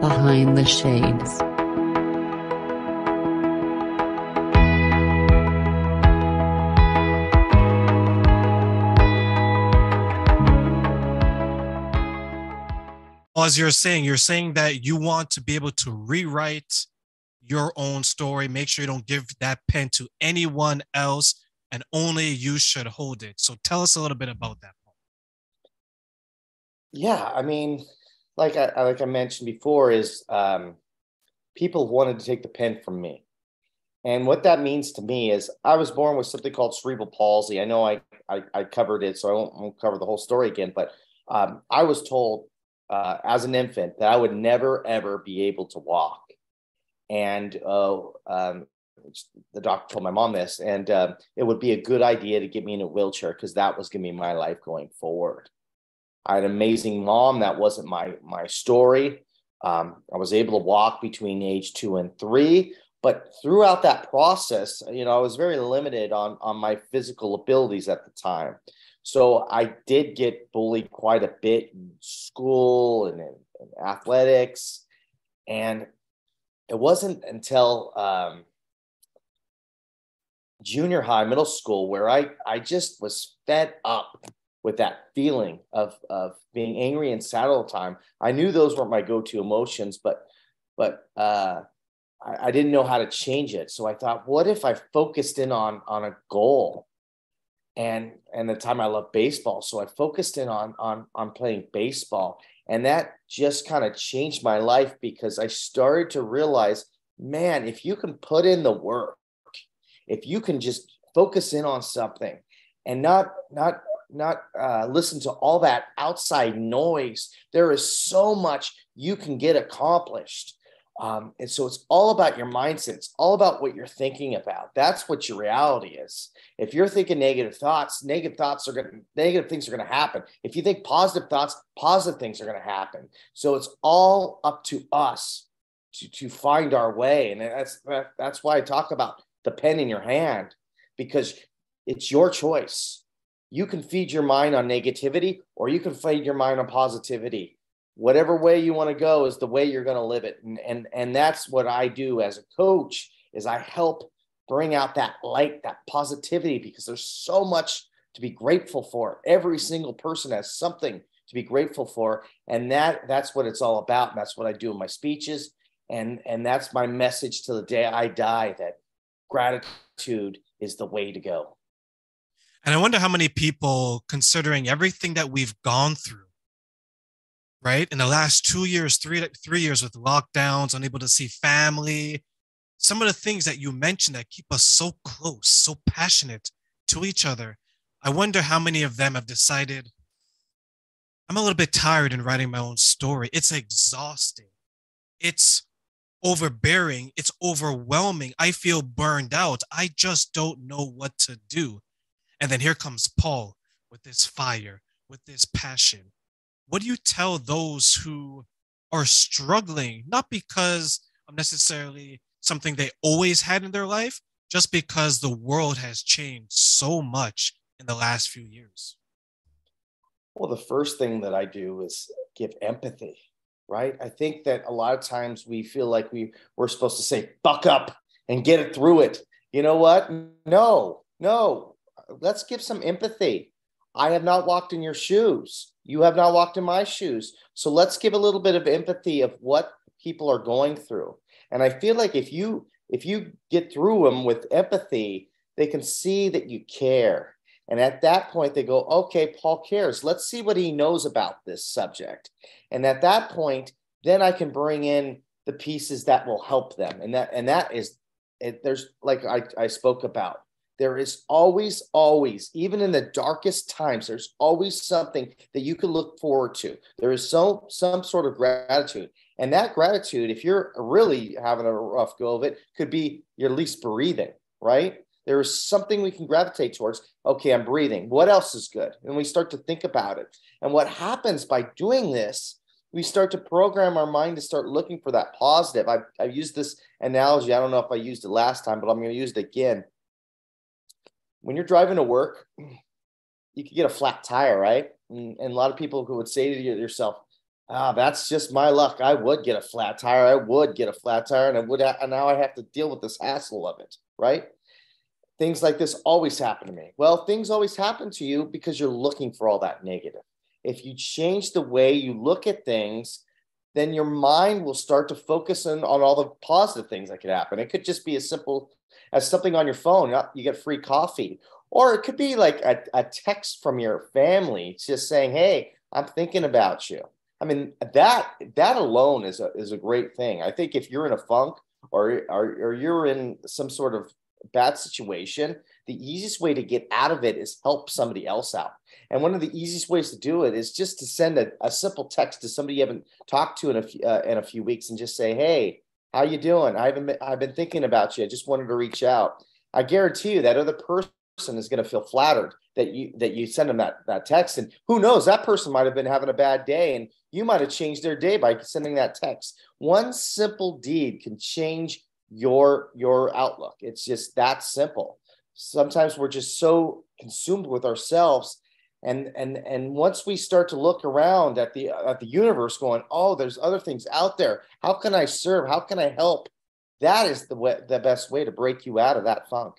Behind the Shades. as you're saying, you're saying that you want to be able to rewrite your own story. Make sure you don't give that pen to anyone else, and only you should hold it. So tell us a little bit about that. Yeah, I mean, like I like I mentioned before, is um, people wanted to take the pen from me. And what that means to me is I was born with something called cerebral palsy. I know I, I, I covered it, so I won't, won't, cover the whole story again, but um, I was told uh, as an infant that I would never ever be able to walk, and uh, um, the doctor told my mom this, and uh, it would be a good idea to get me in a wheelchair because that was going to be my life going forward. I had an amazing mom. That wasn't my my story. Um, I was able to walk between age two and three, but throughout that process, you know, I was very limited on on my physical abilities at the time. So I did get bullied quite a bit in school and in, in athletics. And it wasn't until um, junior high, middle school, where I, I just was fed up with that feeling of, of being angry and sad all the time. I knew those weren't my go-to emotions, but but uh, I, I didn't know how to change it. So I thought, what if I focused in on on a goal and and the time I loved baseball. So I focused in on on on playing baseball, and that just kind of changed my life because I started to realize, man, if you can put in the work, if you can just focus in on something, and not not not uh, listen to all that outside noise, there is so much you can get accomplished. Um, and so it's all about your mindset. It's all about what you're thinking about. That's what your reality is. If you're thinking negative thoughts, negative thoughts are going to, negative things are going to happen. If you think positive thoughts, positive things are going to happen. So it's all up to us to, to find our way. And that's, that's why I talk about the pen in your hand because it's your choice. You can feed your mind on negativity or you can feed your mind on positivity. Whatever way you want to go is the way you're going to live it. And, and and that's what i do as a coach is i help bring out that light that positivity because there's so much to be grateful for. Every single person has something to be grateful for and that that's what it's all about and that's what i do in my speeches. And and that's my message to the day i die that gratitude is the way to go and i wonder how many people considering everything that we've gone through right? In the last two years, three three years with lockdowns, unable to see family, some of the things that you mentioned that keep us so close, so passionate to each other. I wonder how many of them have decided, I'm a little bit tired in writing my own story. It's exhausting. It's overbearing. It's overwhelming. I feel burned out. I just don't know what to do. And then here comes Paul with this fire, with this passion, what do you tell those who are struggling, not because of necessarily something they always had in their life, just because the world has changed so much in the last few years? Well, the first thing that I do is give empathy, right? I think that a lot of times we feel like we, we're supposed to say, buck up and get it through it. You know what? No, no. Let's give some empathy. I have not walked in your shoes. You have not walked in my shoes. So let's give a little bit of empathy of what people are going through. And I feel like if you if you get through them with empathy, they can see that you care. And at that point, they go, okay, Paul cares. Let's see what he knows about this subject. And at that point, then I can bring in the pieces that will help them. And that and that is it, there's like I, I spoke about there is always, always, even in the darkest times, there's always something that you can look forward to. There is some some sort of gratitude. And that gratitude, if you're really having a rough go of it, could be your least breathing, right? There is something we can gravitate towards. Okay, I'm breathing. What else is good? And we start to think about it. And what happens by doing this, we start to program our mind to start looking for that positive. I've, I've used this analogy. I don't know if I used it last time, but I'm going to use it again when you're driving to work, you could get a flat tire, right? And, and a lot of people who would say to yourself, ah, that's just my luck. I would get a flat tire. I would get a flat tire, and I would. And now I have to deal with this hassle of it, right? Things like this always happen to me. Well, things always happen to you because you're looking for all that negative. If you change the way you look at things, then your mind will start to focus on, on all the positive things that could happen. It could just be as simple as something on your phone. You get free coffee, or it could be like a, a text from your family just saying, "Hey, I'm thinking about you." I mean, that that alone is a is a great thing. I think if you're in a funk or or, or you're in some sort of bad situation, the easiest way to get out of it is help somebody else out. And one of the easiest ways to do it is just to send a, a simple text to somebody you haven't talked to in a few, uh, in a few weeks and just say, "Hey, how you doing? I haven't been, I've been thinking about you. I just wanted to reach out." I guarantee you that other person is going to feel flattered that you that you send them that that text and who knows that person might have been having a bad day and you might have changed their day by sending that text one simple deed can change your your outlook it's just that simple sometimes we're just so consumed with ourselves. And and and once we start to look around at the at the universe going oh there's other things out there. How can i serve? How can i help? That is the way the best way to break you out of that funk.